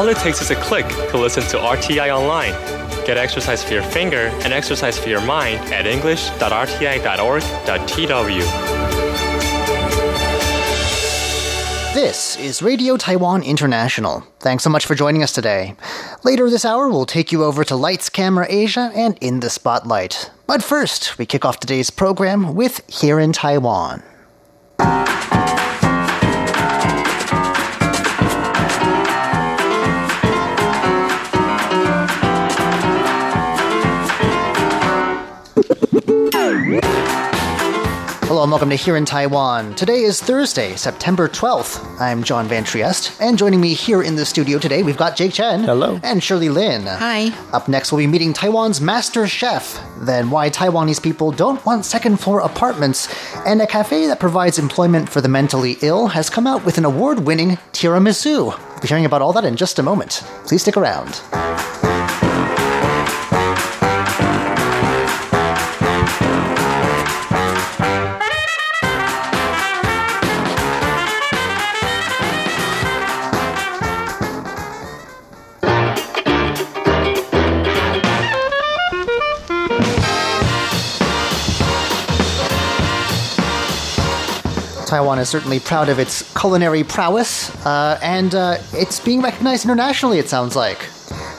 All it takes is a click to listen to RTI online. Get exercise for your finger and exercise for your mind at english.rti.org.tw. This is Radio Taiwan International. Thanks so much for joining us today. Later this hour, we'll take you over to Lights Camera Asia and In the Spotlight. But first, we kick off today's program with Here in Taiwan. Hello and welcome to Here in Taiwan. Today is Thursday, September 12th. I'm John Van Trieste, and joining me here in the studio today, we've got Jake Chen. Hello. And Shirley Lin. Hi. Up next, we'll be meeting Taiwan's master chef, then why Taiwanese people don't want second floor apartments, and a cafe that provides employment for the mentally ill has come out with an award winning tiramisu. We'll be hearing about all that in just a moment. Please stick around. Taiwan is certainly proud of its culinary prowess, uh, and uh, it's being recognized internationally, it sounds like.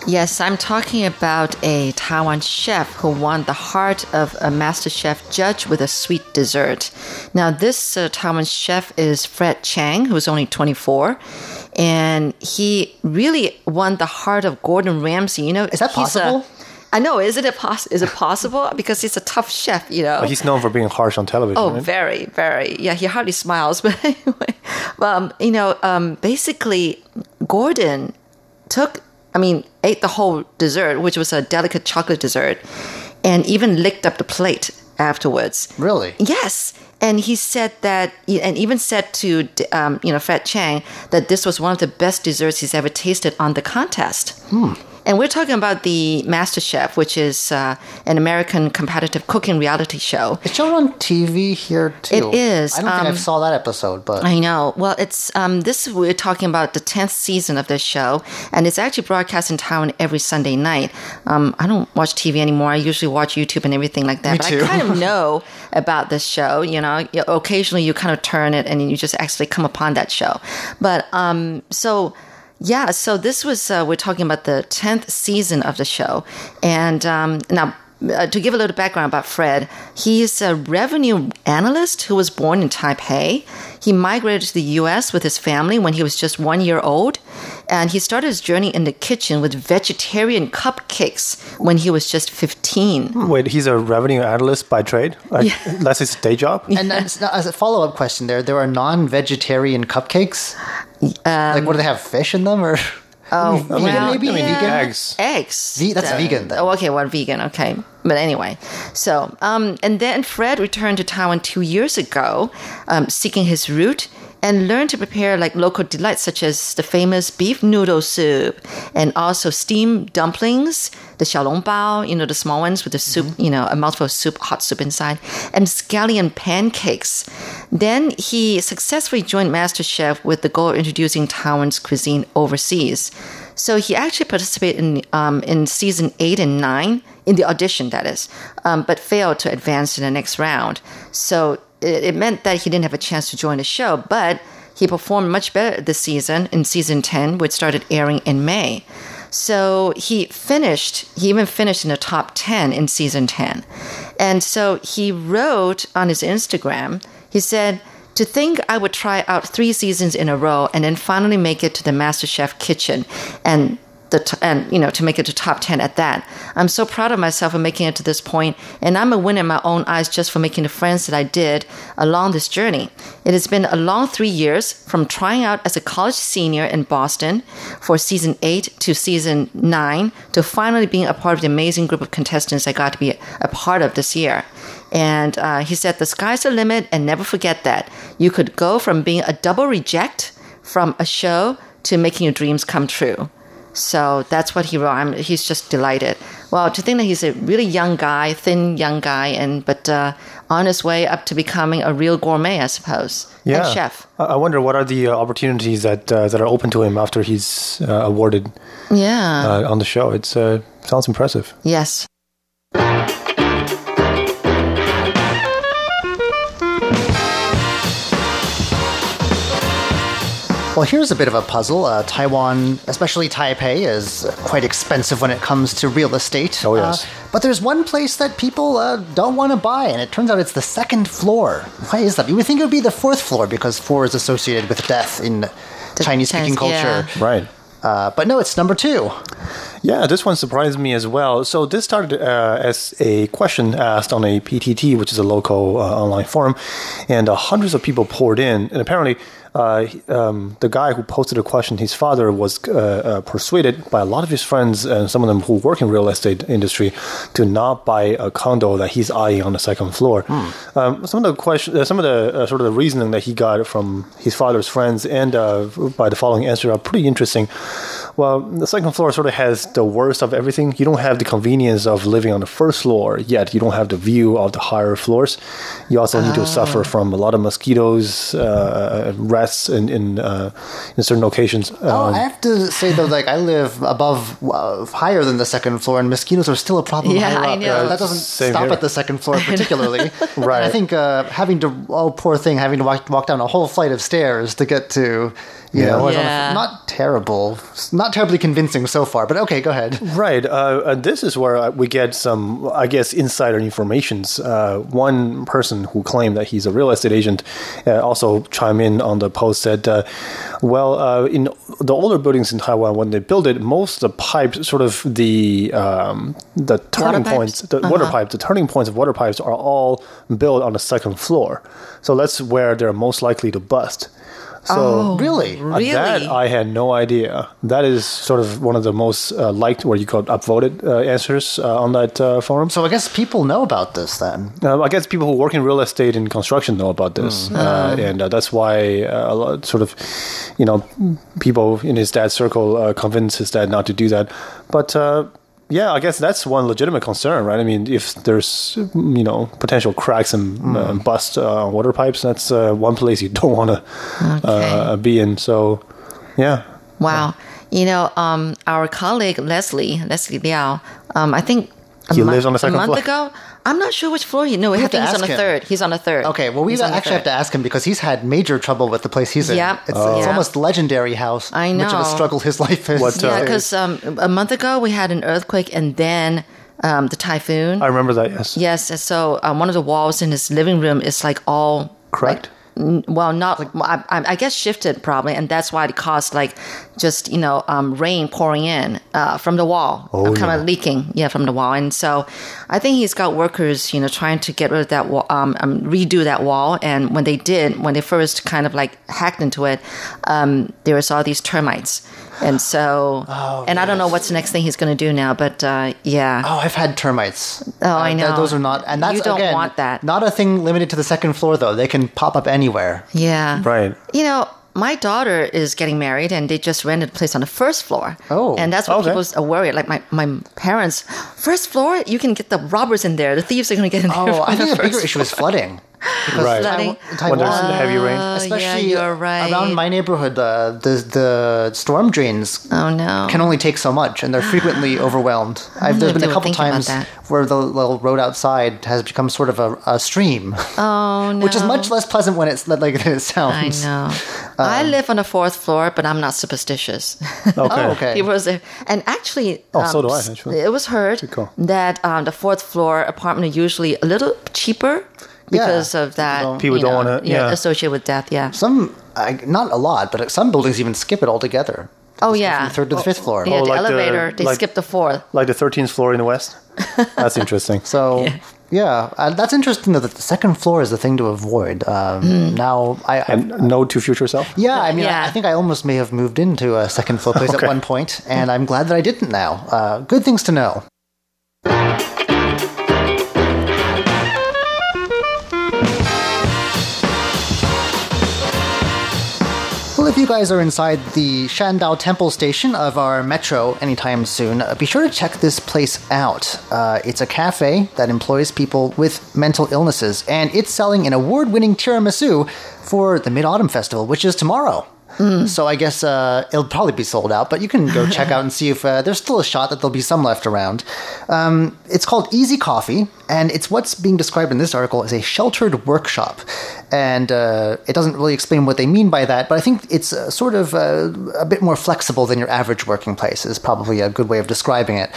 Yes, I'm talking about a Taiwan chef who won the heart of a master chef judge with a sweet dessert. Now, this uh, Taiwan chef is Fred Chang, who's only 24. And he really won the heart of Gordon Ramsay. You know, is that possible? I know. Is it poss- Is it possible? because he's a tough chef, you know. Well, he's known for being harsh on television. Oh, right? very, very. Yeah, he hardly smiles. But anyway, um, you know, um, basically, Gordon took, I mean, ate the whole dessert, which was a delicate chocolate dessert, and even licked up the plate afterwards. Really? Yes. And he said that, and even said to, um, you know, Fred Chang that this was one of the best desserts he's ever tasted on the contest. Hmm. And we're talking about the Master Chef, which is uh, an American competitive cooking reality show. It's shown on TV here too. It is. I don't think I um, saw that episode, but I know. Well, it's um, this. We're talking about the tenth season of this show, and it's actually broadcast in town every Sunday night. Um, I don't watch TV anymore. I usually watch YouTube and everything like that. Me but too. I kind of know about this show. You know, occasionally you kind of turn it and you just actually come upon that show. But um, so. Yeah, so this was, uh, we're talking about the 10th season of the show. And um, now, uh, to give a little background about Fred, he's a revenue analyst who was born in Taipei. He migrated to the US with his family when he was just one year old. And he started his journey in the kitchen with vegetarian cupcakes when he was just 15. Wait, he's a revenue analyst by trade? Like, That's his day job? and then, s- as a follow up question, there there are non vegetarian cupcakes. Like, what do they have? Fish in them, or Oh, vegan well, maybe? I mean, vegan? eggs. eggs. Ve- that's Uh, vegan then. Oh, okay, well, vegan, okay. But anyway, so, um, and then Fred returned to Taiwan two years ago, um, seeking his root and learn to prepare like local delights such as the famous beef noodle soup and also steamed dumplings, the xiaolongbao, you know, the small ones with the soup, you know, a mouthful of soup, hot soup inside, and scallion pancakes. Then he successfully joined MasterChef with the goal of introducing Taiwan's cuisine overseas. So he actually participated in um, in season eight and nine in the audition, that is, um, but failed to advance to the next round. So it, meant that he didn't have a chance to join the show, but he performed much better this season in season 10, which started airing in May. So he finished, he even finished in the top 10 in season 10. And so he wrote on his Instagram, he said, to think I would try out three seasons in a row and then finally make it to the MasterChef kitchen and the t- and you know to make it to top 10 at that. I'm so proud of myself for making it to this point and i'm a winner in my own eyes just for making the friends that i did along this journey. It has been a long three years from trying out as a college senior in boston for season 8 to season 9 to finally being a part of the amazing group of contestants i got to be a part of this year. And uh, he said the sky's the limit and never forget that. You could go from being a double reject from a show to making your dreams come true so that's what he wrote. I'm, he's just delighted. Well, to think that he's a really young guy, thin young guy, and but uh, on his way up to becoming a real gourmet, I suppose, Yeah. and chef. I wonder what are the uh, opportunities that uh, that are open to him after he's uh, awarded Yeah. uh, on the show. it uh, sounds impressive. yes. Well, here's a bit of a puzzle. Uh, Taiwan, especially Taipei, is quite expensive when it comes to real estate. Oh, yes. Uh, but there's one place that people uh, don't want to buy, and it turns out it's the second floor. Why is that? You would think it would be the fourth floor because four is associated with death in Chinese speaking Chinese- culture. yeah. Right. Uh, but no, it's number two. Yeah, this one surprised me as well. So this started uh, as a question asked on a PTT, which is a local uh, online forum, and uh, hundreds of people poured in. And apparently, uh, um, the guy who posted the question, his father was uh, uh, persuaded by a lot of his friends and some of them who work in real estate industry to not buy a condo that he's eyeing on the second floor. Um, some of the question, uh, some of the uh, sort of the reasoning that he got from his father's friends and uh, by the following answer are pretty interesting. Well, the second floor sort of has the worst of everything. You don't have the convenience of living on the first floor, yet you don't have the view of the higher floors. You also need to suffer from a lot of mosquitoes, uh, rats in in, uh, in certain locations. Oh, Um, I have to say though, like I live above, uh, higher than the second floor, and mosquitoes are still a problem Yeah, higher I up. know. Uh, that doesn't Same stop here. at the second floor particularly. Right. And I think uh, having to, oh poor thing, having to walk, walk down a whole flight of stairs to get to, you Yeah. know, what's on Yeah. not terrible, not terribly convincing so far. But okay, go ahead. Right. Uh, and this is where uh, we get some, I guess, insider informations. Uh, one person who claimed that he's a real estate agent uh, also chimed in on the post said, uh, well, uh, in the older buildings in Taiwan, when they build it, most of the pipes, sort of the um, the turning pipes? points, the water pipes, the turning points of water pipes are all built on the second floor. So that's where they're most likely to bust. So Really? uh, Really? That I had no idea. That is sort of one of the most uh, liked, what you call upvoted uh, answers uh, on that uh, forum. So I guess people know about this then. Uh, I guess people who work in real estate and construction know about this, uh, and uh, that's why uh, a lot, sort of, you know, people in his dad's circle uh, convince his dad not to do that. But uh, yeah, I guess that's one legitimate concern, right? I mean, if there's you know potential cracks and uh, bust uh, water pipes, that's uh, one place you don't want to uh, be in. So, yeah. Wow. You know, um, our colleague Leslie, Leslie Liao, um, I think He mon- lives on the second a month floor? ago. I'm not sure which floor he. No, I think he's on ask the him. third. He's on the third. Okay, well, we He's on the actually have to ask him because he's had major trouble with the place he's in. Yep. It's, Oh. it's Yeah. almost legendary house. I know. Much of a struggle his life is. What, uh, Yeah, because um, a month ago we had an earthquake and then um, the typhoon. I remember that. Yes. yes, and so um, one of the walls in his living room is like all Correct. N- well, not I, I I guess shifted probably, and that's why it caused like just you know um, rain pouring in uh, from the wall, Oh, kind yeah. of leaking, yeah, from the wall. And so, I think he's got workers, you know, trying to get rid of that wall, um, um, redo that wall. And when they did, when they first kind of like hacked into it, um, there was all these termites. And so, Oh, and I don't know what's the next thing he's going to do now, but uh, yeah. Oh, I've had termites. Oh, I Uh, th- know. those are not, and that's You don't again, want that. Not a thing limited to the second floor, though. They can pop up anywhere. Yeah. Right. You know, my daughter is getting married and they just rented a place on the first floor. Oh. And that's what Okay. people are worried. Like my, my parents, first floor, you can get the robbers in there. The thieves are going to get in there. Oh, I think the a bigger first issue is flooding. Because Right. Flooding. Taiwan- When there's Taiwan- heavy rain. Oh, especially yeah, you're right. around my neighborhood, uh, the the storm drains Oh, no. can only take so much, and they're frequently overwhelmed. I've, there's never been a couple times where the little road outside has become sort of a, a stream, oh, no. which is much less pleasant when it's like it sounds. I know. Um, I live on the fourth floor, but I'm not superstitious. Okay. Oh, okay. It was, a- and actually, Oh, so um, do I, actually. It was heard call. that um, the fourth floor apartment are usually a little cheaper Yeah. because of that. don't- People don't know, wanna- yeah. associated with death. Yeah. Some, I, not a lot, but some buildings even skip it altogether. Oh Just yeah. from the third to the fifth floor. Yeah, Oh, the like the- elevator. they like- skipped the fourth. Like the 13th floor in the west. That's interesting. So yeah, uh, that's interesting though. That the second floor is the thing to avoid. Um, Hmm. Now, I, I And no to future self. yeah, I mean, Yeah. I, I think I almost may have moved into a second floor place Okay. at one point, and I'm glad that I didn't. Now, uh, good things to know. If you guys are inside the Shandao Temple station of our metro anytime soon, uh, be sure to check this place out. Uh, it's a cafe that employs people with mental illnesses, and it's selling an award winning tiramisu for the Mid Autumn Festival, which is tomorrow. So I guess uh, it'll probably be sold out, but you can go check out and see if uh, there's still a shot that there'll be some left around. Um, it's called Easy Coffee, and it's what's being described in this article as a sheltered workshop. And uh, it doesn't really explain what they mean by that, but I think it's uh, sort of uh, a bit more flexible than your average working place, is probably a good way of describing it.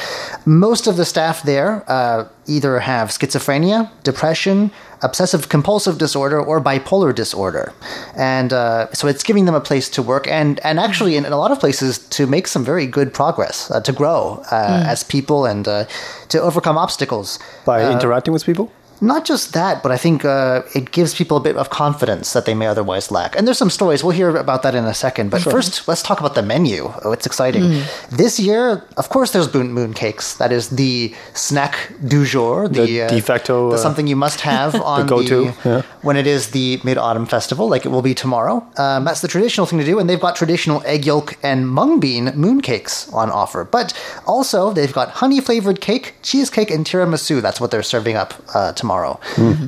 Most of the staff there uh, either have schizophrenia, depression, obsessive compulsive disorder or bipolar disorder. And uh, so it's giving them a place to work and, and actually, in, in a lot of places, to make some very good progress, uh, to grow uh, as people and uh, to overcome obstacles. By interacting with people? Not just that, but I think uh, it gives people a bit of confidence that they may otherwise lack. And there's some stories. We'll hear about that in a second. But first, let's talk about the menu. Oh, it's exciting. This year, of course, there's Boon Moon Cakes. That is the snack du jour. The de facto, the uh, something you must have on the go-to, the- yeah. when it is the Mid Autumn Festival, like it will be tomorrow. Um, that's the traditional thing to do, and they've got traditional egg yolk and mung bean moon cakes on offer. But also, they've got honey flavored cake, cheesecake, and tiramisu. That's what they're serving up uh, tomorrow.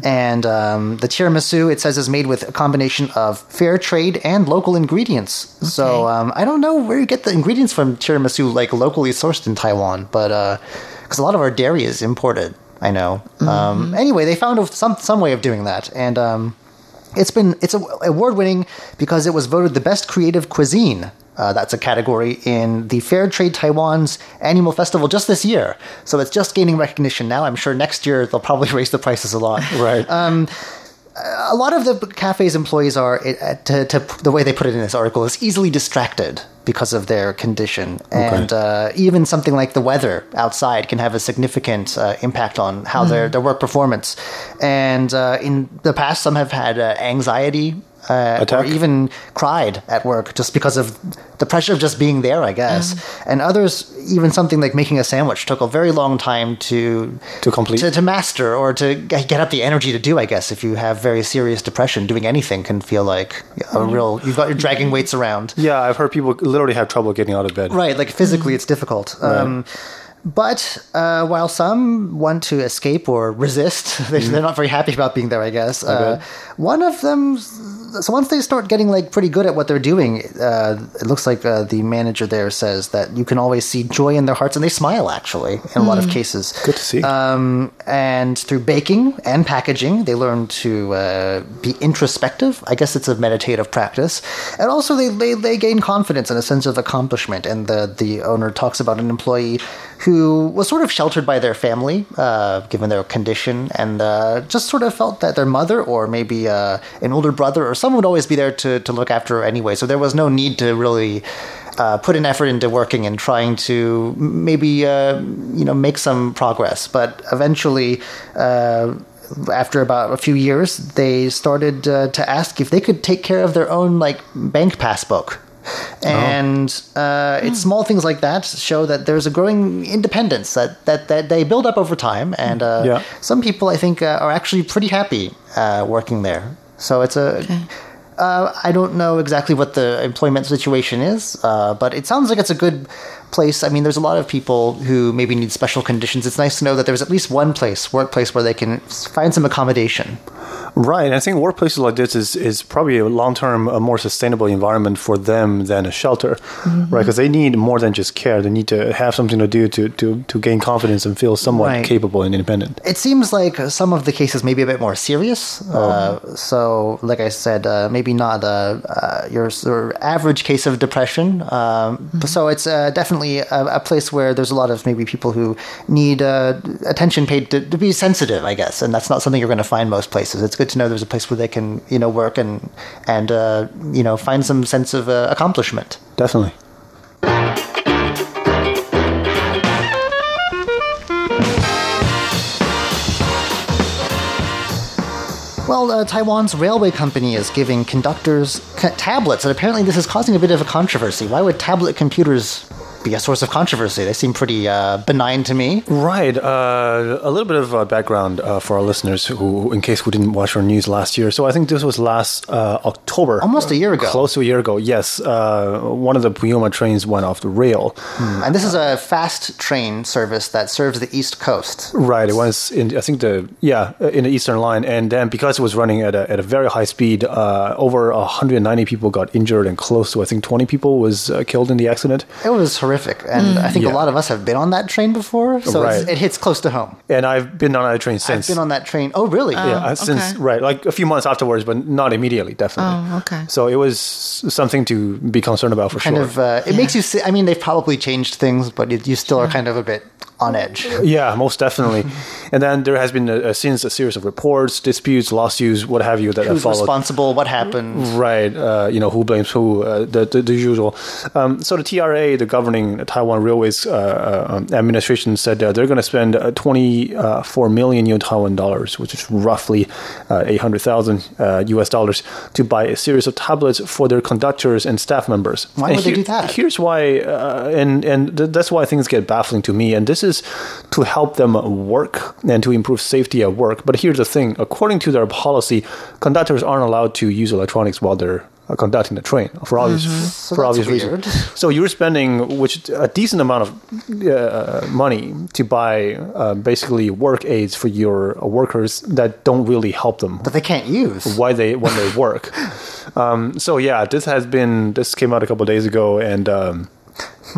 And um, the tiramisu, it says, is made with a combination of fair trade and local ingredients. So um, I don't know where you get the ingredients from tiramisu, like locally sourced in Taiwan, but because a lot of our dairy is imported. I know. Um, anyway, they found some some way of doing that, and um, it's been it's award winning because it was voted the best creative cuisine. Uh, that's a category in the Fair Trade Taiwan's annual festival just this year. So it's just gaining recognition now. I'm sure next year they'll probably raise the prices a lot. Right. a lot of the cafe's employees are, uh, to, to the way they put it in this article, is easily distracted because of their condition, and uh, even something like the weather outside can have a significant uh, impact on how their their work performance. And uh, in the past, some have had uh, anxiety. Uh, or even cried at work just because of the pressure of just being there, I guess. And others, even something like making a sandwich, took a very long time to To complete. to, to master or to get up the energy to do, I guess. If you have very serious depression, doing anything can feel like a real. You've got you're dragging weights around. yeah, I've heard people literally have trouble getting out of bed. Right, like physically, it's difficult. Um, but uh, while some want to escape or resist, they, they're not very happy about being there. I guess uh, one of them. So once they start getting like pretty good at what they're doing, uh, it looks like uh, the manager there says that you can always see joy in their hearts, and they smile actually in a lot of cases. Good to see. Um, and through baking and packaging, they learn to uh, be introspective. I guess it's a meditative practice. And also, they, they, they gain confidence and a sense of accomplishment. And the, the owner talks about an employee who was sort of sheltered by their family, uh, given their condition, and uh, just sort of felt that their mother or maybe uh, an older brother or someone would always be there to, to look after her anyway. So there was no need to really uh, put an effort into working and trying to maybe uh, you know make some progress. But eventually, uh, after about a few years, they started uh, to ask if they could take care of their own like bank passbook. And uh, it's small things like that show that there's a growing independence that, that, that they build up over time. And uh, Yeah. some people, I think, uh, are actually pretty happy uh, working there. So it's a. Uh, I don't know exactly what the employment situation is, uh, but it sounds like it's a good place. I mean, there's a lot of people who maybe need special conditions. It's nice to know that there's at least one place, workplace, where they can find some accommodation. Right. I think workplaces like this is, is probably a long term, a more sustainable environment for them than a shelter, Mm-hmm. right? Because they need more than just care. They need to have something to do to, to, to gain confidence and feel somewhat Right. capable and independent. It seems like some of the cases may be a bit more serious. Uh, so, like I said, uh, maybe not uh, uh, your average case of depression. Um, So it's uh, definitely a, a place where there's a lot of maybe people who need uh, attention paid to, to be sensitive, I guess, and that's not something you're going to find most places. It's good to know there's a place where they can, you know, work and and uh, you know find some sense of uh, accomplishment. Definitely. Well, uh, Taiwan's railway company is giving conductors ca- tablets, and apparently this is causing a bit of a controversy. Why would tablet computers be a source of controversy. They seem pretty uh, benign to me. Right. Uh, a little bit of uh, background uh, for our listeners who, in case who didn't watch our news last year. So I think this was last uh, October. Almost a year ago. Close to a year ago, yes. Uh, one of the Puyuma trains went off the rail. And this is a fast train service that serves the East Coast. Right. It was in, I think, the, yeah, in the Eastern line. And then because it was running at a, at a very high speed, uh, over 190 people got injured and close to, I think, 20 people was uh, killed in the accident. It was horrific. And I think Yeah. a lot of us have been on that train before, so it's, Right. it hits close to home. And I've been on that train since. I've been on that train. Oh, really? yeah, uh, since right, like a few months afterwards, but not immediately, definitely. Oh, okay. So it was something to be concerned about for Kind sure. Kind of, uh, it makes you. See, I mean, they've probably changed things, but it, you still are kind of a bit on edge. Yeah, most definitely. and then there has been a, a, since a series of reports, disputes, lawsuits, what have you that Who's followed. responsible? What happened? Right, uh, you know who blames who, uh, the, the the usual. Um, so the TRA, the governing Taiwan Railways uh, uh, administration, said they're going to spend uh, twenty uh, four million new Taiwan dollars, which is roughly uh, eight hundred thousand uh, U.S. dollars, to buy a series of tablets for their conductors and staff members. Why And would they do that? Here's why, uh, and and th- that's why things get baffling to me. And this is to help them work and to improve safety at work. But here's the thing: according to their policy, conductors aren't allowed to use electronics while they're uh, conducting the train for obvious So for obvious weird. reasons. So you're spending which a decent amount of uh, money to buy uh, basically work aids for your workers that don't really help them That they can't use. why they when they work. Um, so yeah, this has been this came out a couple of days ago, and um,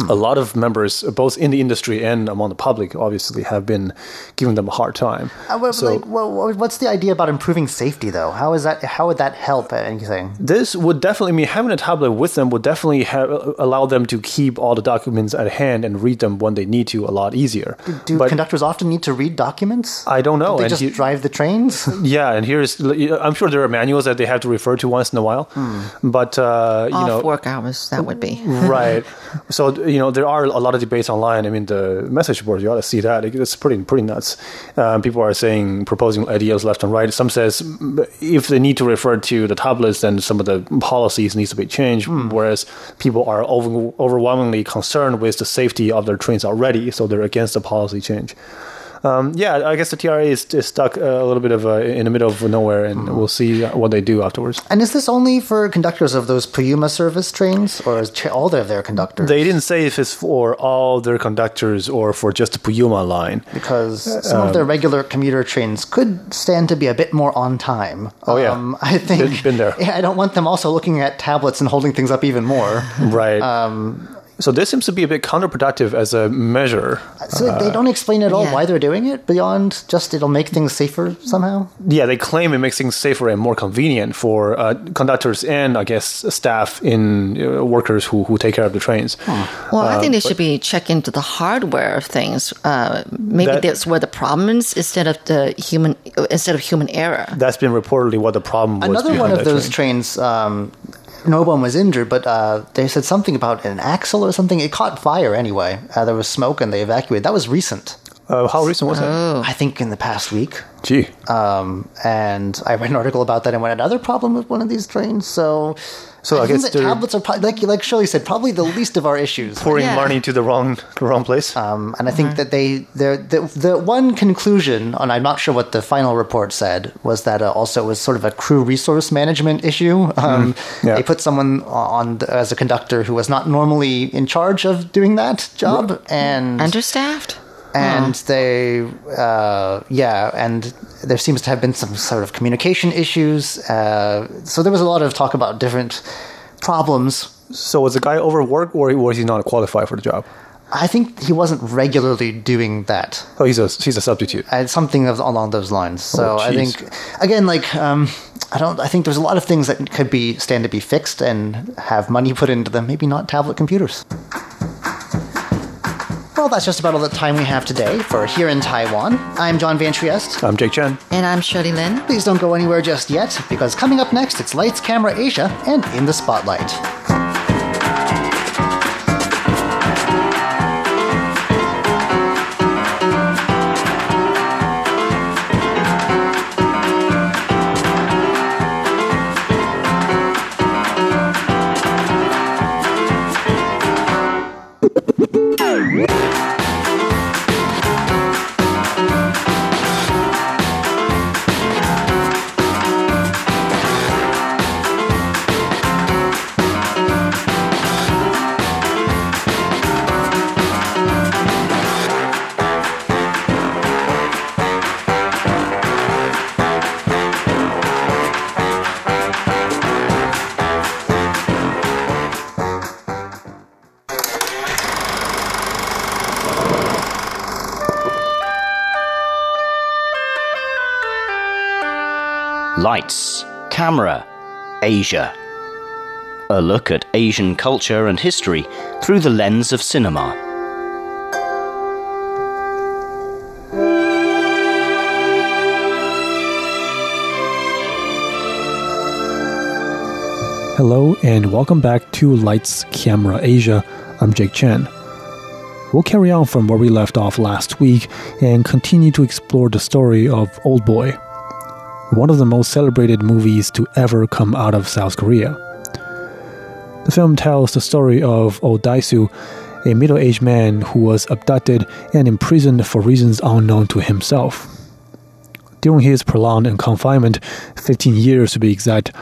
a lot of members, both in the industry and among the public, obviously have been giving them a hard time. Uh, well, so like, well, well, what's the idea about improving safety, though? How is that? How would that help anything? this would definitely I mean having a tablet with them would definitely have, allow them to keep all the documents at hand and read them when they need to a lot easier. Do But conductors often need to read documents? I don't know. Don't they and just he- drive the trains? yeah, and here's I'm sure there are manuals that they have to refer to once in a while, but uh, you Off know work hours, that would be. right. So you know there are a lot of debates online. I mean, the message boards you ought to see that it's pretty pretty nuts. Um, people are saying proposing ideas left and right. Some says mm, if they need to refer to the tablets, then some of the policies needs to be changed. Whereas people are over, overwhelmingly concerned with the safety of their trains already, so they're against the policy change. Um, yeah, I guess the TRA is, is stuck uh, a little bit of uh, in the middle of nowhere, and we'll see what they do afterwards. and is this only for conductors of those Puyuma service trains, or is all of their conductors? They didn't say if it's for all their conductors or for just the Puyuma line. because some of their regular commuter trains could stand to be a bit more on time. Oh, yeah. um, I think Been- been there. Yeah, I don't want them also looking at tablets and holding things up even more. Right. So this seems to be a bit counterproductive as a measure. So they don't explain at all yeah. why they're doing it beyond just it'll make things safer somehow. Yeah, they claim it makes things safer and more convenient for uh, conductors and, I guess, staff in uh, workers who, who take care of the trains. Well, I think they should be checking into the hardware of things. Uh, maybe That- that's where the problem is instead of the human instead of human error. That's been reportedly what the problem was. Another one of those train. trains. Um, no one was injured, but uh, they said something about an axle or something. It caught fire anyway. Uh, there was smoke and they evacuated. That was recent. Uh, how recent was that? Oh. I think in the past week. Gee. Um, and I read an article about that and went another problem with one of these trains. So, So I think guess that tablets are probably, like like Shirley said, probably the least of our issues. Pouring Yeah. money to the wrong the wrong place. Um, and I think that they the the one conclusion, and I'm not sure what the final report said, was that uh, also it was sort of a crew resource management issue. Um, Yeah. They put someone on the, as a conductor who was not normally in charge of doing that job, and Understaffed? And they uh, yeah and there seems to have been some sort of communication issues. Uh, so there was a lot of talk about different problems. So was the guy overworked or was he not qualified for the job? i think he wasn't regularly doing that. Oh, he's a he's a substitute. uh, something of, along those lines. So Oh, i think again like um, i don't i think there's a lot of things that could be stand to be fixed and have money put into them maybe not tablet computers well, that's just about all the time we have today for Here in Taiwan. I'm John Van Trieste. I'm Jake Chen. And I'm Shirley Lin. Please don't go anywhere just yet, because coming up next, it's Lights, Camera Asia and In the Spotlight. Camera, Asia. A look at Asian culture and history through the lens of cinema. Hello and welcome back to Lights Camera Asia. I'm Jake Chen. We'll carry on from where we left off last week and continue to explore the story of Old Boy, one of the most celebrated movies to ever come out of South Korea. The film tells the story of Oh Dae-soo, a middle-aged man who was abducted and imprisoned for reasons unknown to himself. During his prolonged confinement, 15 years to be exact,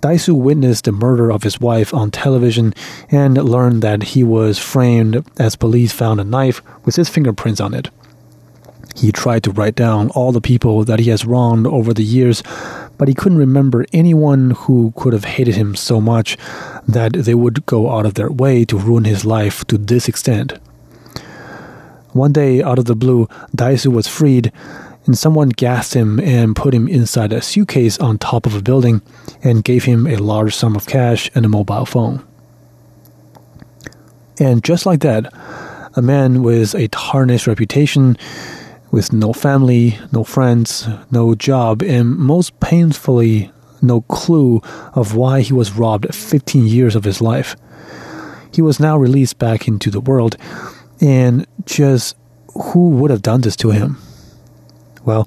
Dae-soo witnessed the murder of his wife on television and learned that he was framed as police found a knife with his fingerprints on it. He tried to write down all the people that he has wronged over the years, but he couldn't remember anyone who could have hated him so much that they would go out of their way to ruin his life to this extent. One day, out of the blue, Dae-soo was freed, and someone gassed him and put him inside a suitcase on top of a building and gave him a large sum of cash and a mobile phone. And just like that, a man with a tarnished reputation, with no family, no friends, no job, and most painfully, no clue of why he was robbed 15 years of his life. He was now released back into the world, and just who would have done this to him? Well,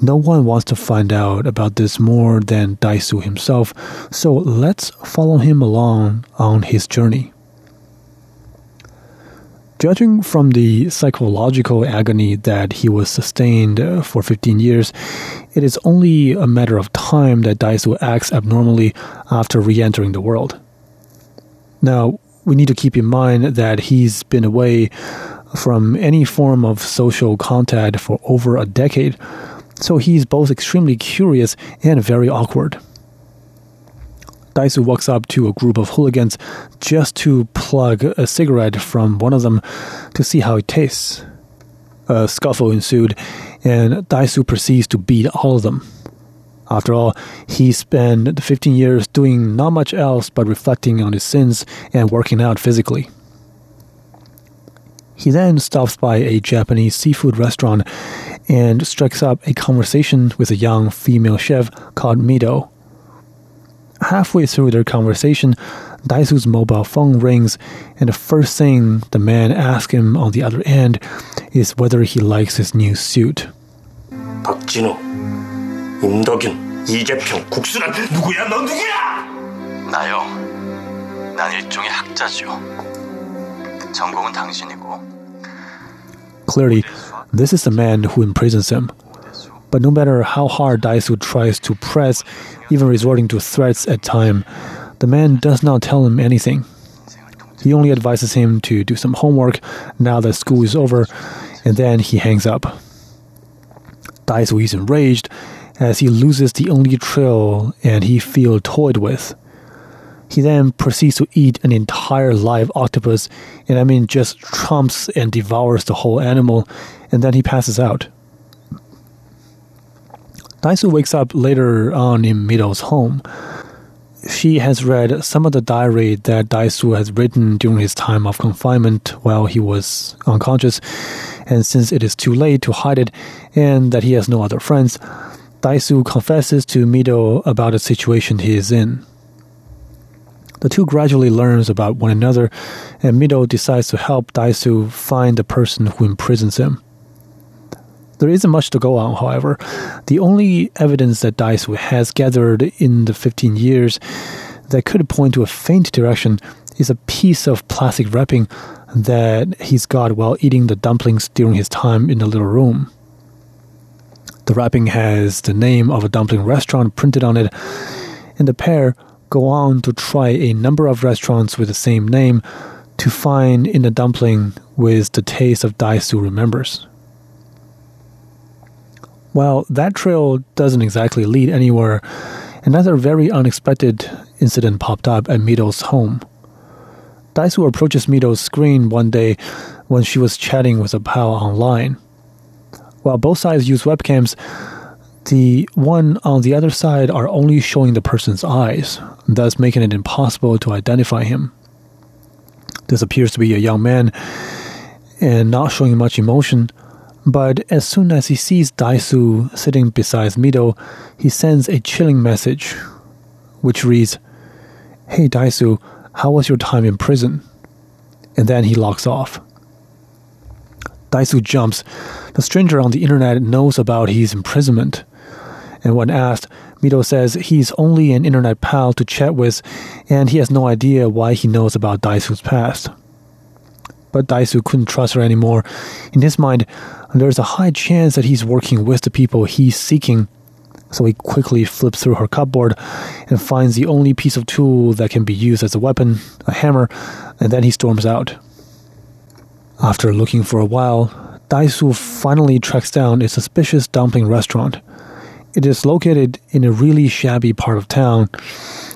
no one wants to find out about this more than Dae-soo himself, so let's follow him along on his journey. Judging from the psychological agony that he was sustained uh, for 15 years, it is only a matter of time that Dae-soo acts abnormally after re entering the world. Now, we need to keep in mind that he's been away from any form of social contact for over a decade, so he's both extremely curious and very awkward. Dae-soo walks up to a group of hooligans just to plug a cigarette from one of them to see how it tastes. A scuffle ensued, and Dae-soo proceeds to beat all of them. After all, he spent the 15 years doing not much else but reflecting on his sins and working out physically. He then stops by a Japanese seafood restaurant and strikes up a conversation with a young female chef called Mido halfway through their conversation, Dae-soo's mobile phone rings, and the first thing the man asks him on the other end is whether he likes his new suit. 박진호, 임덕윤, 이재평, 국수란 누구야? 너 누구야? 나요. 난 일종의 학자죠. 전공은 당신이고. Clearly, this is the man who imprisons him. But no matter how hard Dae-soo tries to press, even resorting to threats at time, the man does not tell him anything. He only advises him to do some homework now that school is over, and then he hangs up. Dae-soo is enraged as he loses the only trail and he feels toyed with. He then proceeds to eat an entire live octopus, and I mean just trumps and devours the whole animal, and then he passes out. Dae-soo wakes up later on in Mido's home. She has read some of the diary that Dae-soo has written during his time of confinement while he was unconscious, and since it is too late to hide it and that he has no other friends, Dae-soo confesses to Mido about the situation he is in. The two gradually learns about one another, and Mido decides to help Dae-soo find the person who imprisons him. There isn't much to go on, however. The only evidence that Dae-soo has gathered in the 15 years that could point to a faint direction is a piece of plastic wrapping that he's got while eating the dumplings during his time in the little room. The wrapping has the name of a dumpling restaurant printed on it, and the pair go on to try a number of restaurants with the same name to find in the dumpling with the taste of Dae-soo remembers. Well, that trail doesn't exactly lead anywhere, another very unexpected incident popped up at Mido's home. Dae-soo approaches Mido's screen one day when she was chatting with a pal online. While both sides use webcams, The one on the other side are only showing the person's eyes, thus making it impossible to identify him. This appears to be a young man and not showing much emotion, but as soon as he sees Dae-soo sitting beside Mido, he sends a chilling message, which reads, Hey Dae-soo, how was your time in prison? And then he locks off. Dae-soo jumps. The stranger on the internet knows about his imprisonment. And when asked, Mido says he's only an internet pal to chat with, and he has no idea why he knows about Dae-soo's past. But Dae-soo couldn't trust her anymore. In his mind, there's a high chance that he's working with the people he's seeking. So he quickly flips through her cupboard and finds the only piece of tool that can be used as a weapon, a hammer, and then he storms out. After looking for a while, Dae-soo finally tracks down a suspicious dumpling restaurant. It is located in a really shabby part of town,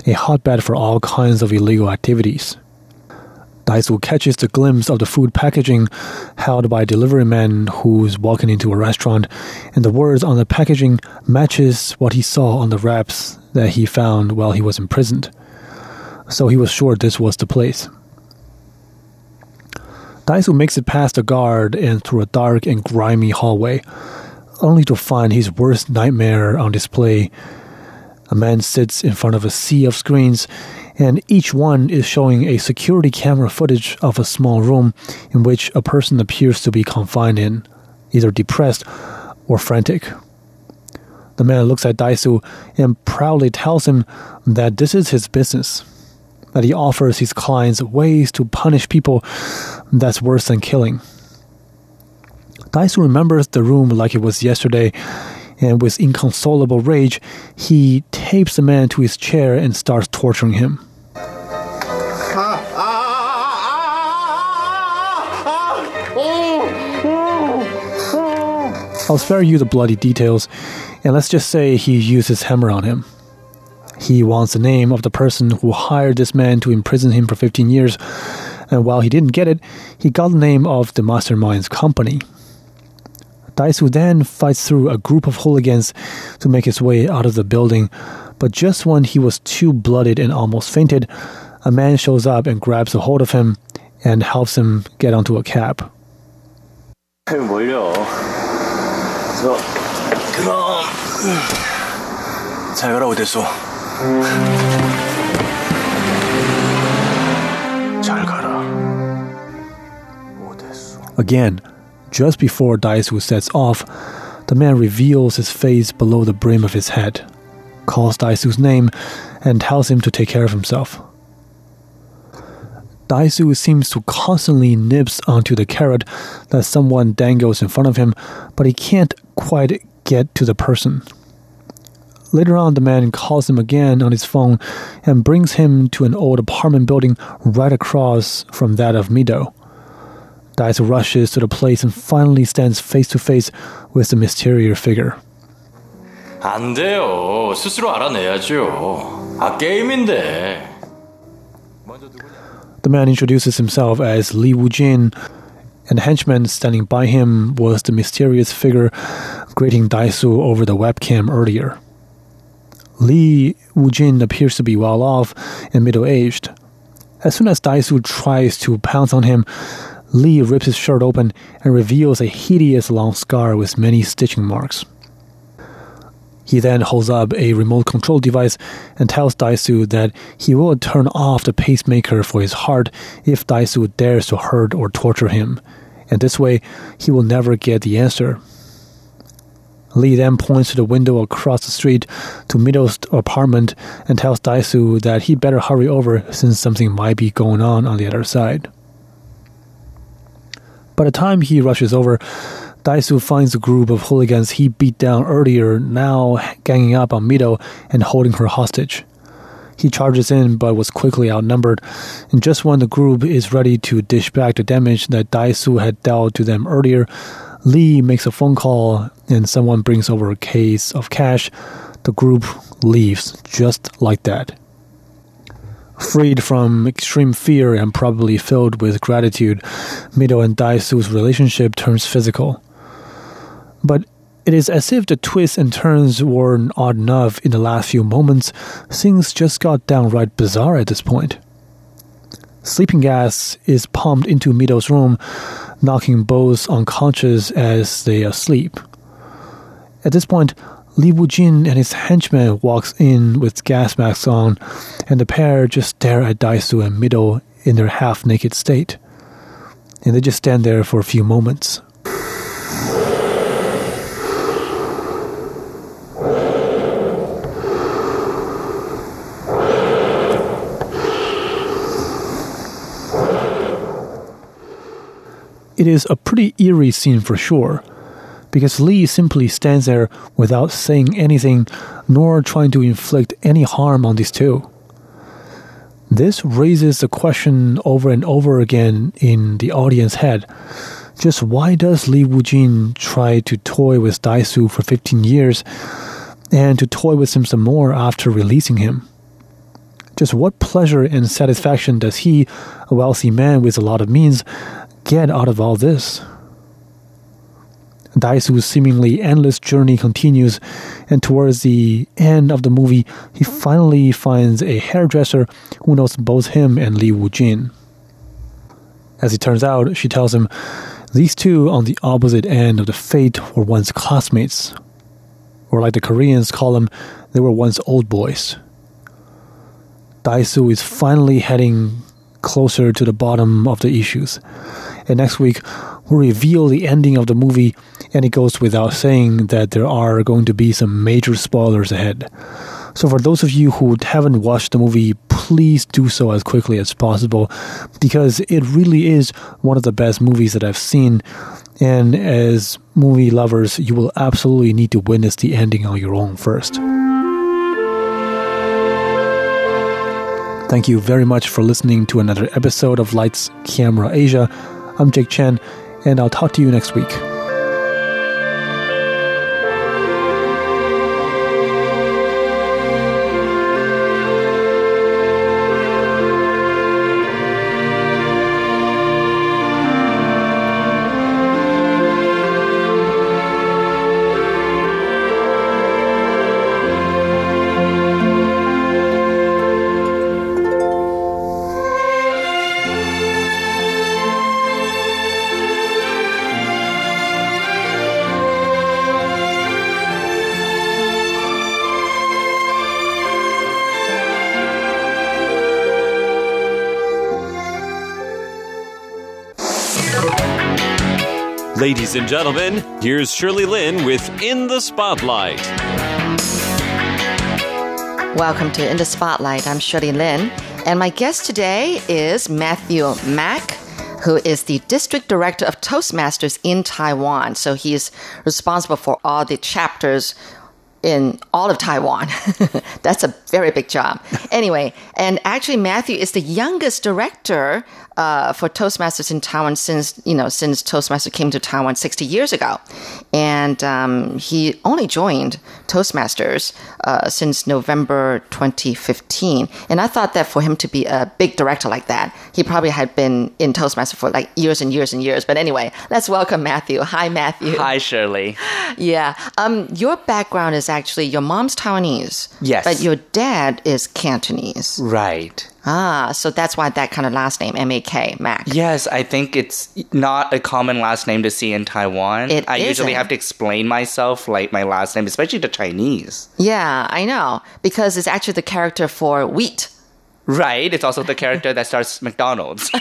a hotbed for all kinds of illegal activities. Dae-soo catches the glimpse of the food packaging held by a delivery man who's walking into a restaurant, and the words on the packaging matches what he saw on the wraps that he found while he was imprisoned. So he was sure this was the place. Dae-soo makes it past the guard and through a dark and grimy hallway, only to find his worst nightmare on display. A man sits in front of a sea of screens, and each one is showing a security camera footage of a small room in which a person appears to be confined in, either depressed or frantic. The man looks at Dae-soo and proudly tells him that this is his business that he offers his clients ways to punish people that's worse than killing. Dae-soo remembers the room like it was yesterday, and with inconsolable rage, he tapes the man to his chair and starts torturing him. I'll spare you the bloody details, and let's just say he uses hammer on him. He wants the name of the person who hired this man to imprison him for 15 years, and while he didn't get it, he got the name of the mastermind's company. Dae-soo then fights through a group of hooligans to make his way out of the building, but just when he was too blooded and almost fainted, a man shows up and grabs a hold of him and helps him get onto a cab. 잘잘 가라. Again, just before Dae-soo sets off, the man reveals his face below the brim of his head, calls Dae-soo's name, and tells him to take care of himself. Dae-soo seems to constantly nips onto the carrot that someone dangles in front of him, but he can't quite get to the person. Later on, the man calls him again on his phone and brings him to an old apartment building right across from that of Mido. Dae-soo rushes to the place and finally stands face to face with the mysterious figure. 안 돼요. 스스로 알아내야죠. 아 게임인데. The man introduces himself as Lee Woo-jin, and the henchman standing by him was the mysterious figure greeting Dae-soo over the webcam earlier. Lee Woo-jin appears to be well off and middle aged. As soon as Dae-soo tries to pounce on him, Lee rips his shirt open and reveals a hideous long scar with many stitching marks. He then holds up a remote control device and tells Dae-soo that he will turn off the pacemaker for his heart if Dae-soo dares to hurt or torture him, and this way he will never get the answer Lee then points to the window across the street to Mido's apartment and tells Dae-soo that he better hurry over since something might be going on on the other side. By the time he rushes over, Dae-soo finds a group of hooligans he beat down earlier now ganging up on Mido and holding her hostage. He charges in but was quickly outnumbered, and just when the group is ready to dish back the damage that Dae-soo had dealt to them earlier, Lee makes a phone call and someone brings over a case of cash. The group leaves just like that. Freed from extreme fear and probably filled with gratitude, Mido and Dae-soo's relationship turns physical. But It is as if the twists and turns weren't odd enough in the last few moments, things just got downright bizarre at this point. Sleeping gas is pumped into Mido's room, knocking both unconscious as they are asleep. At this point, Lee Woo-jin and his henchman walks in with gas masks on, and the pair just stare at Dae-soo and Mi-do in their half-naked state. And they just stand there for a few moments. It is a pretty eerie scene for sure, because Lee simply stands there without saying anything nor trying to inflict any harm on these two. This raises the question over and over again in the audience head. Just why does Lee Woo-jin try to toy with Dae-soo for 15 years and to toy with him some more after releasing him? Just what pleasure and satisfaction does he, a wealthy man with a lot of means, get out of all this? Dae-soo's seemingly endless journey continues, and towards the end of the movie, he finally finds a hairdresser who knows both him and Lee Woo-jin. As it turns out, she tells him these two on the opposite end of the fate were once classmates. Or, like the Koreans call them, they were once old boys. Dae-soo is finally heading closer to the bottom of the issues. And next week, we'll reveal the ending of the movie, and it goes without saying that there are going to be some major spoilers ahead. So, for those of you who haven't watched the movie, please do so as quickly as possible because it really is one of the best movies that I've seen. And as movie lovers, you will absolutely need to witness the ending on your own first. Thank you very much for listening to another episode of Lights Camera Asia. I'm Jake Chen, and I'll talk to you next week. Ladies and gentlemen, here's Shirley Lin with In the Spotlight. Welcome to In the Spotlight. I'm Shirley Lin, and my guest today is Matthew Mak, who is the district director of Toastmasters in Taiwan. So he is responsible for all the chapters in all of Taiwan. That's a very big job. Anyway, and actually, Matthew is the youngest director uh, for Toastmasters in Taiwan since you know since Toastmaster came to Taiwan 60 years ago, and um, he only joined Toastmasters uh, since November 2015. And I thought that for him to be a big director like that, he probably had been in Toastmasters for like years and years and years. But anyway, let's welcome Matthew. Hi, Matthew. Hi, Shirley. Yeah. Um, your background is actually your mom's Taiwanese. Yes. But your dad is Cantonese. Right. Ah, so that's why that kind of last name, M A K, Mak. Yes, I think it's not a common last name to see in Taiwan. It I usually isn't. have to explain myself, like my last name, especially to Chinese. Yeah, I know. Because it's actually the character for wheat. Right. It's also the character that starts McDonald's.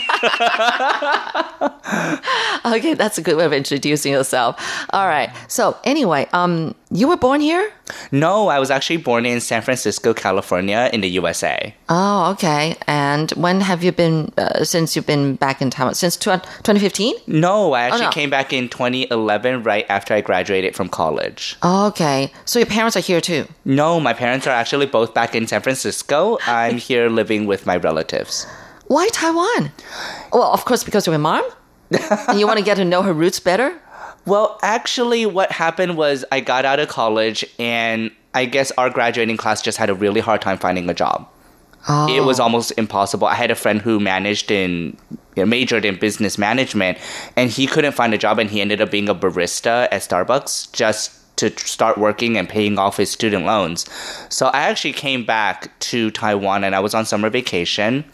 Okay, that's a good way of introducing yourself. All right. So anyway, um, you were born here? no, I was actually born in San Francisco, California, in the USA. Oh, okay. And when have you been, uh, since you've been back in Taiwan? Since 2015? No, I actually no. came back in 2011, right after I graduated from college. Oh, okay. So your parents are here too? No, my parents are actually both back in San Francisco. I'm here living with my relatives. Why Taiwan? Well, of course, because of your mom? and you want to get to know her roots better? Well, actually, what happened was I got out of college, and I guess our graduating class just had a really hard time finding a job. It was oh. almost impossible. I had a friend who managed in, majored in business management, and he couldn't find a job, and he ended up being a barista at Starbucks just to start working and paying off his student loans. So I actually came back to Taiwan and I was on summer vacation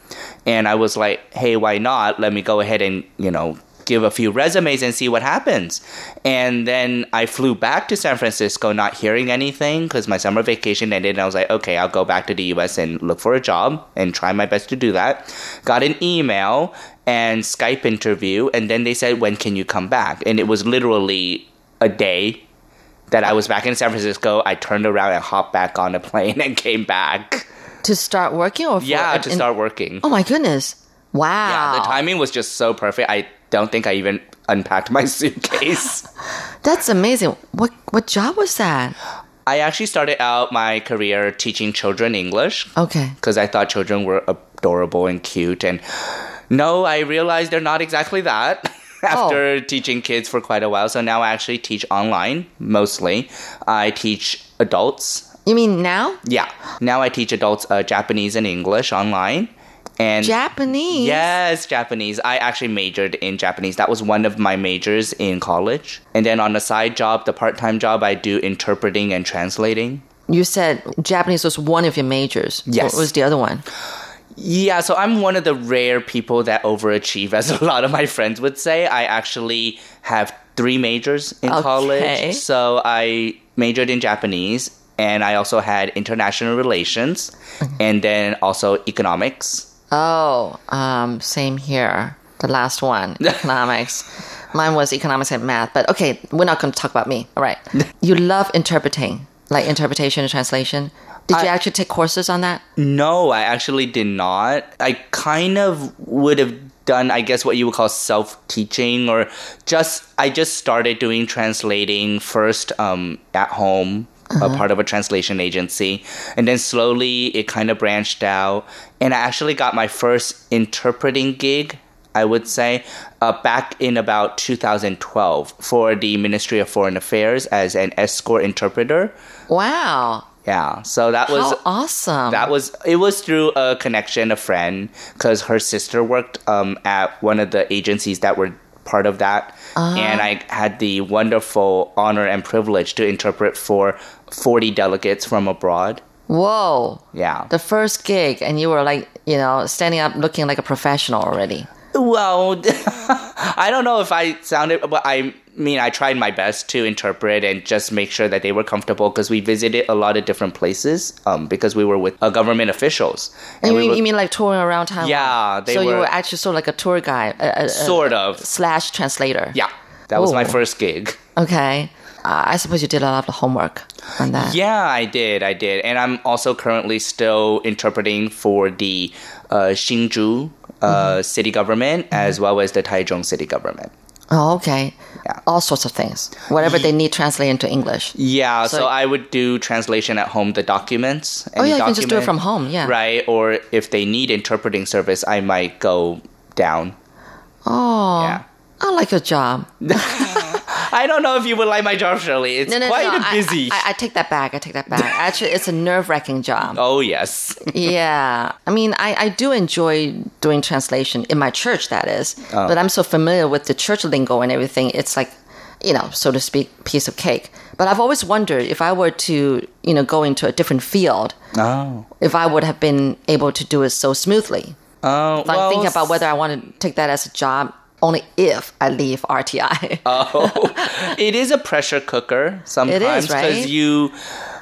and I was like, "Hey, why not? Let me go ahead and, you know, give a few resumes and see what happens. And then I flew back to San Francisco, not hearing anything because my summer vacation ended. And I was like, okay, I'll go back to the US and look for a job and try my best to do that. Got an email and Skype interview. And then they said, when can you come back? And it was literally a day that I was back in San Francisco. I turned around and hopped back on a plane and came back. To start working or for, Yeah, to start working. Oh my goodness! Wow. Yeah, the timing was just so perfect. I don't think I even unpacked my suitcase. That's amazing. What what job was that? I actually started out my career teaching children English Okay. because I thought children were adorable and cute. And no, I realized they're not exactly that. After teaching kids for quite a while, so now I actually teach online mostly. I teach adults. You mean now? Yeah, now I teach adults uh, Japanese and English online. And Japanese. Yes, Japanese. I actually majored in Japanese. That was one of my majors in college. And then on the side job, the part time job, I do interpreting and translating. You said Japanese was one of your majors. Yes. What was the other one? Yeah, so I'm one of the rare people that overachieve, as a lot of my friends would say. I actually have three majors in Okay. college. So I majored in Japanese, and I also had international relations, mm-hmm. and then also economics. Oh, um, same here. The last one, economics. Mine was economics and math. But okay, we're not going to talk about me. All right. you love interpreting, like interpretation and translation. Did you I- actually take courses on that? No, I actually did not. I kind of would have done, I guess, what you would call self teaching, or just, I just started doing translating first um, at home. A part of a translation agency, and then slowly it kind of branched out. And I actually got my first interpreting gig, I would say, uh, back in about 2012 for the Ministry of Foreign Affairs as an escort interpreter. Wow. Yeah, so that was How awesome. that was it was through a connection, a friend, because her sister worked um, at one of the agencies that were part of that, and ah. I had the wonderful honor and privilege to interpret for forty delegates from abroad. Whoa. Yeah. The first gig, and you were like, you know, standing up looking like a professional already. Well, I don't know if I sounded, but I mean, I tried my best to interpret and just make sure that they were comfortable because we visited a lot of different places um, because we were with uh, government officials. You we mean, were- you mean like touring around Taiwan? Yeah, they so you were- were actually sort of like a tour guide, a, a- a- Sort of. slash translator. yeah, that was my first gig. Okay. Uh, I suppose you did a lot of homework on that. Yeah, I did. I did. And I'm also currently still interpreting for the uh, Hsinchu uh, city government as well as the Taichung city government. Oh, okay. Yeah. All sorts of things. Whatever they need translated into English. Yeah, so, So- I would do translation at home, the documents. Oh, yeah, you can just do it from home, yeah. Right, or if they need interpreting service, I might go down. Oh, Yeah. I like your job. I don't know if you would like my job, Shirley. It's No, no, quite no. a busy. I, I, I take that back. I take that back. Actually, it's a nerve wracking job. oh, yes. Yeah. I mean, I, I do enjoy doing translation in my church, that is. Oh. But I'm so familiar with the church lingo and everything. It's like, you know, so to speak, piece of cake. But I've always wondered if I were to, you know, go into a different field, Oh. if I would have been able to do it so smoothly. Oh, If I'm thinking about whether I want to take that as a job only if I leave RTI. Oh, it is a pressure cooker sometimes right? you,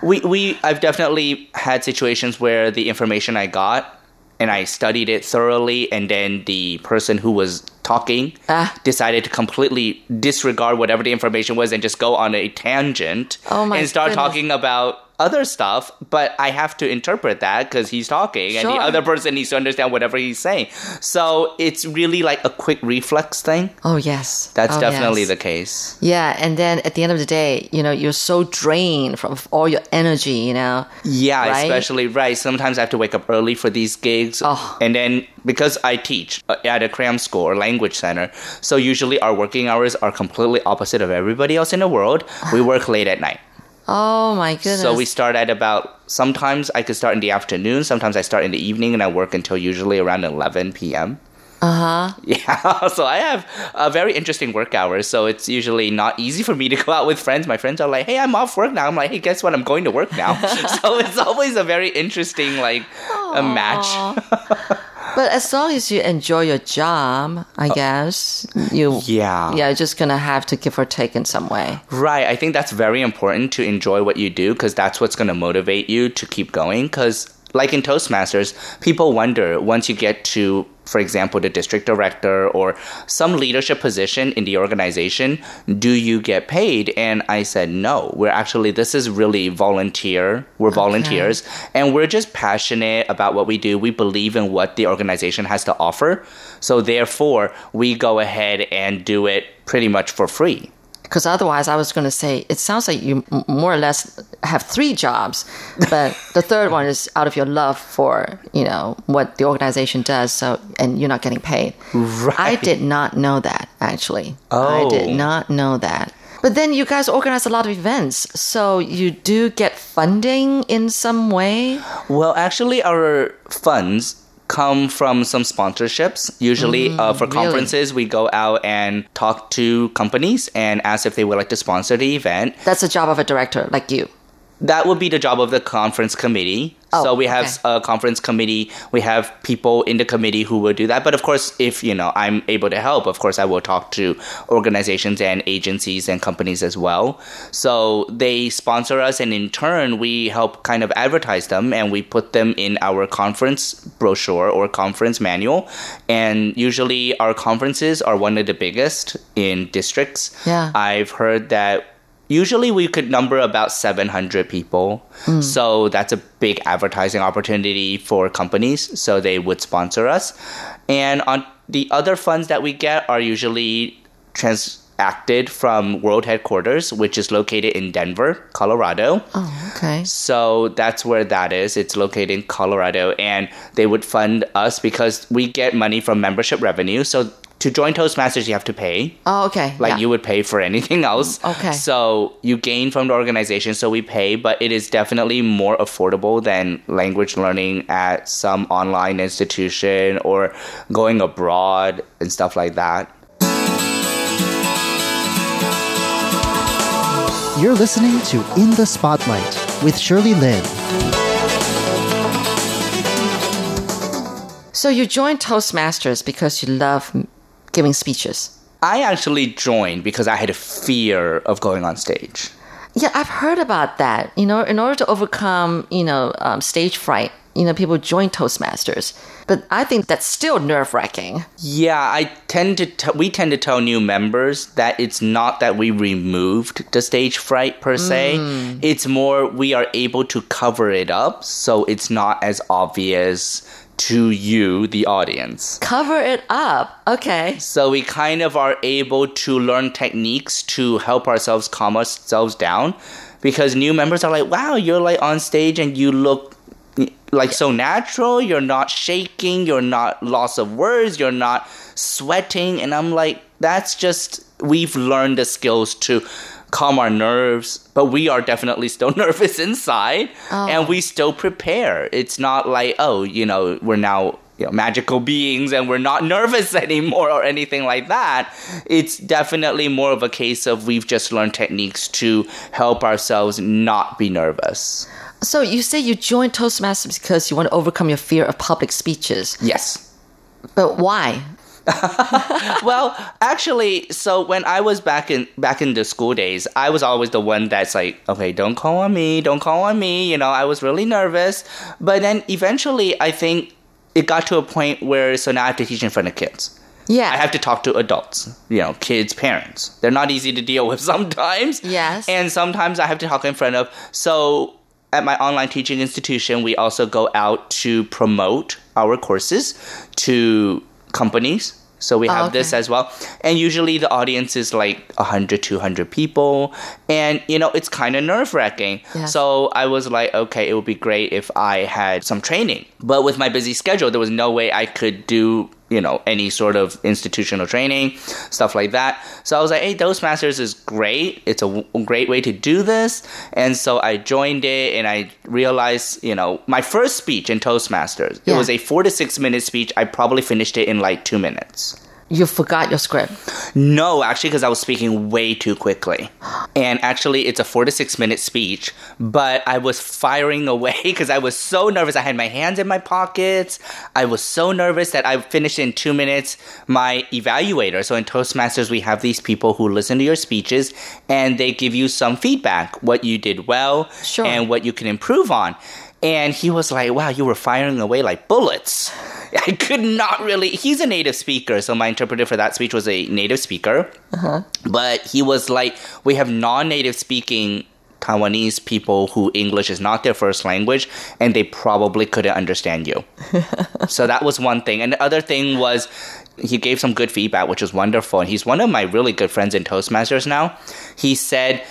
we we I've definitely had situations where the information I got and I studied it thoroughly, and then the person who was talking Ah. decided to completely disregard whatever the information was and just go on a tangent Oh my and start goodness. talking about other stuff. But I have to interpret that because he's talking, and the other person needs to understand whatever he's saying. So it's really like a quick reflex thing. oh, yes. That's Oh, definitely yes. the case. Yeah, and then at the end of the day, you know, you're so drained from all your energy, you know. Yeah, Right? especially right. Sometimes I have to wake up early for these gigs, Oh. and then because I teach uh, at a cram school or language center, so usually our working hours are completely opposite of everybody else in the world. We work late at night, Oh my goodness. so we start at about. Sometimes I could start in the afternoon. Sometimes I start in the evening, and I work until usually around eleven p.m. Uh huh. Yeah, so I have a very interesting work hours. So it's usually not easy for me to go out with friends. My friends are like, "Hey, I'm off work now." I'm like, "Hey, guess what? I'm going to work now." so it's always a very interesting like a match. But as long as you enjoy your job, I uh, guess you Yeah. yeah, you're just gonna have to give or take in some way. Right. I think that's very important to enjoy what you do because that's what's going to motivate you to keep going. Because, like in Toastmasters, people wonder once you get to, for example, the district director or some leadership position in the organization, do you get paid? And I said, no. We're actually, this is really volunteer. We're volunteers and we're just passionate about what we do. We believe in what the organization has to offer. So, therefore, we go ahead and do it pretty much for free. Because otherwise, I was going to say it sounds like you m- more or less have three jobs, but the third one is out of your love for you know what the organization does. So and you're not getting paid. Right. I did not know that actually. Oh. I did Oh. not know that. But then you guys organize a lot of events, so you do get funding in some way. Well, actually, our funds come from some sponsorships. Usually, uh, for Mm, really? conferences, we go out and talk to companies and ask if they would like to sponsor the event. That's the job of a director like you. That would be the job of the conference committee. Oh, so we have okay. a conference committee. We have people in the committee who will do that. But of course, if you know I'm able to help, of course I will talk to organizations and agencies and companies as well. So they sponsor us, and in turn, we help kind of advertise them, and we put them in our conference brochure or conference manual. And usually, our conferences are one of the biggest in districts. Yeah. I've heard that usually we could number about 700 people hmm. so that's a big advertising opportunity for companies so they would sponsor us and on the other funds that we get are usually transacted from world headquarters which is located in denver colorado Oh, okay. so that's where that is. It's located in Colorado, and they would fund us because we get money from membership revenue. So to join Toastmasters, you have to pay Oh, okay. like yeah. you would pay for anything else. Okay. So you gain from the organization, so we pay, but it is definitely more affordable than language learning at some online institution or going abroad and stuff like that. You're listening to In the Spotlight with Shirley Lin. So you joined Toastmasters because you love m- giving speeches. I actually joined because I had a fear of going on stage. Yeah, I've heard about that. You know, in order to overcome, you know, um, stage fright, you know, people join Toastmasters. But I think that's still nerve wracking. Yeah, I tend to t- we tend to tell new members that it's not that we removed the stage fright per se. It's more we are able to cover it up so it's not as obvious to you the audience. Cover it up. Okay. So we kind of are able to learn techniques to help ourselves calm ourselves down because new members are like, "Wow, you're like on stage and you look like so natural. You're not shaking, you're not loss of words, you're not sweating." And I'm like, "That's just we've learned the skills to calm our nerves, but we are definitely still nervous inside oh. and we still prepare. It's not like, oh, you know, we're now you know, magical beings and we're not nervous anymore or anything like that. It's definitely more of a case of we've just learned techniques to help ourselves not be nervous. So you say you joined Toastmasters because you want to overcome your fear of public speeches. Yes. But why? well, actually, so when I was back in back in the school days, I was always the one that's like, okay, don't call on me, don't call on me. You know, I was really nervous. But then eventually, I think it got to a point where so now I have to teach in front of kids. Yeah. I have to talk to adults, you know, kids, parents. They're not easy to deal with sometimes. Yes. And sometimes I have to talk in front of. So at my online teaching institution, we also go out to promote our courses to companies. So we have oh, this okay. as well. And usually the audience is like 100, 200 people. And, you know, it's kind of nerve wracking. Yes. So I was like, okay, it would be great if I had some training. But with my busy schedule, there was no way I could do you know any sort of institutional training stuff like that. So i was like hey toastmasters is great. It's a w- great way to do this. And so i joined it and i realized you know my first speech in toastmasters it was a four to six minute speech. I probably finished it in like two minutes You forgot your script. no, actually, because I was speaking way too quickly. And actually, it's a four to six minute speech, but I was firing away because I was so nervous. I had my hands in my pockets. I was so nervous that I finished in two minutes. My evaluator, so in Toastmasters, we have these people who listen to your speeches and they give you some feedback, what you did well Sure. and what you can improve on. And he was like, wow, you were firing away like bullets. I could not really. He's a native speaker, so my interpreter for that speech was a native speaker. Uh-huh. But he was like, we have non native speaking Taiwanese people who English is not their first language, and they probably couldn't understand you. so that was one thing. And the other thing was, he gave some good feedback, which was wonderful. And he's one of my really good friends in Toastmasters now. He said,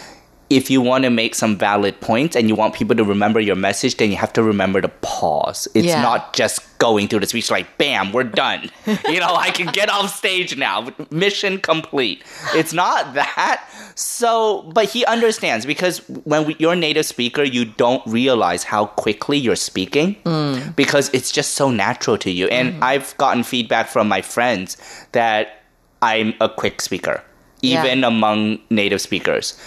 if you want to make some valid points and you want people to remember your message, then you have to remember to pause. It's Yeah. not just going through the speech like, bam, we're done. you know, I can get off stage now. Mission complete. It's not that. So, but he understands because when we, you're a native speaker, you don't realize how quickly you're speaking mm. because it's just so natural to you. And mm-hmm. I've gotten feedback from my friends that I'm a quick speaker, Yeah. even among native speakers.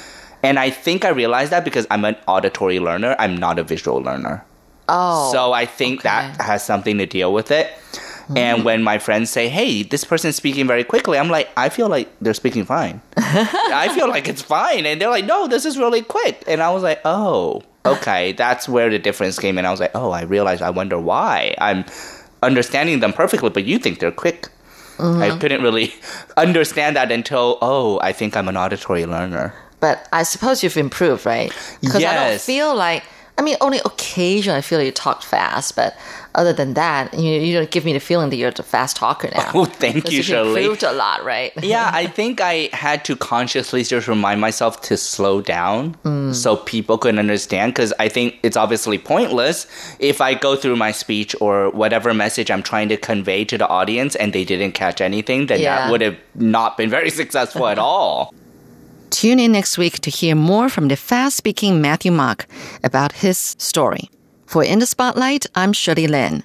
And I think I realized that because I'm an auditory learner, I'm not a visual learner. Oh. So I think that has something to deal with it. And mm-hmm. when my friends say, "Hey, this person's speaking very quickly," I'm like, "I feel like they're speaking fine. I feel like it's fine." And they're like, "No, this is really quick." And I was like, "Oh, okay, that's where the difference came in." I was like, "Oh, I realized. I wonder why I'm understanding them perfectly, but you think they're quick." I mm-hmm. couldn't really understand that until, oh, I think I'm an auditory learner. But I suppose you've improved, right? Because I don't feel like. I mean, only occasionally I feel like you talk fast, but other than that, you you don't give me the feeling that you're a fast talker oh, now. Oh, thank you, you've Shirley. improved a lot, right? yeah, I think I had to consciously just remind myself to slow down mm. so people could understand because I think it's obviously pointless if I go through my speech or whatever message I'm trying to convey to the audience and they didn't catch anything, then Yeah. that would have not been very successful at all. Tune in next week to hear more from the fast speaking Matthew Mak about his story. For In the Spotlight, I'm Shirley Lin.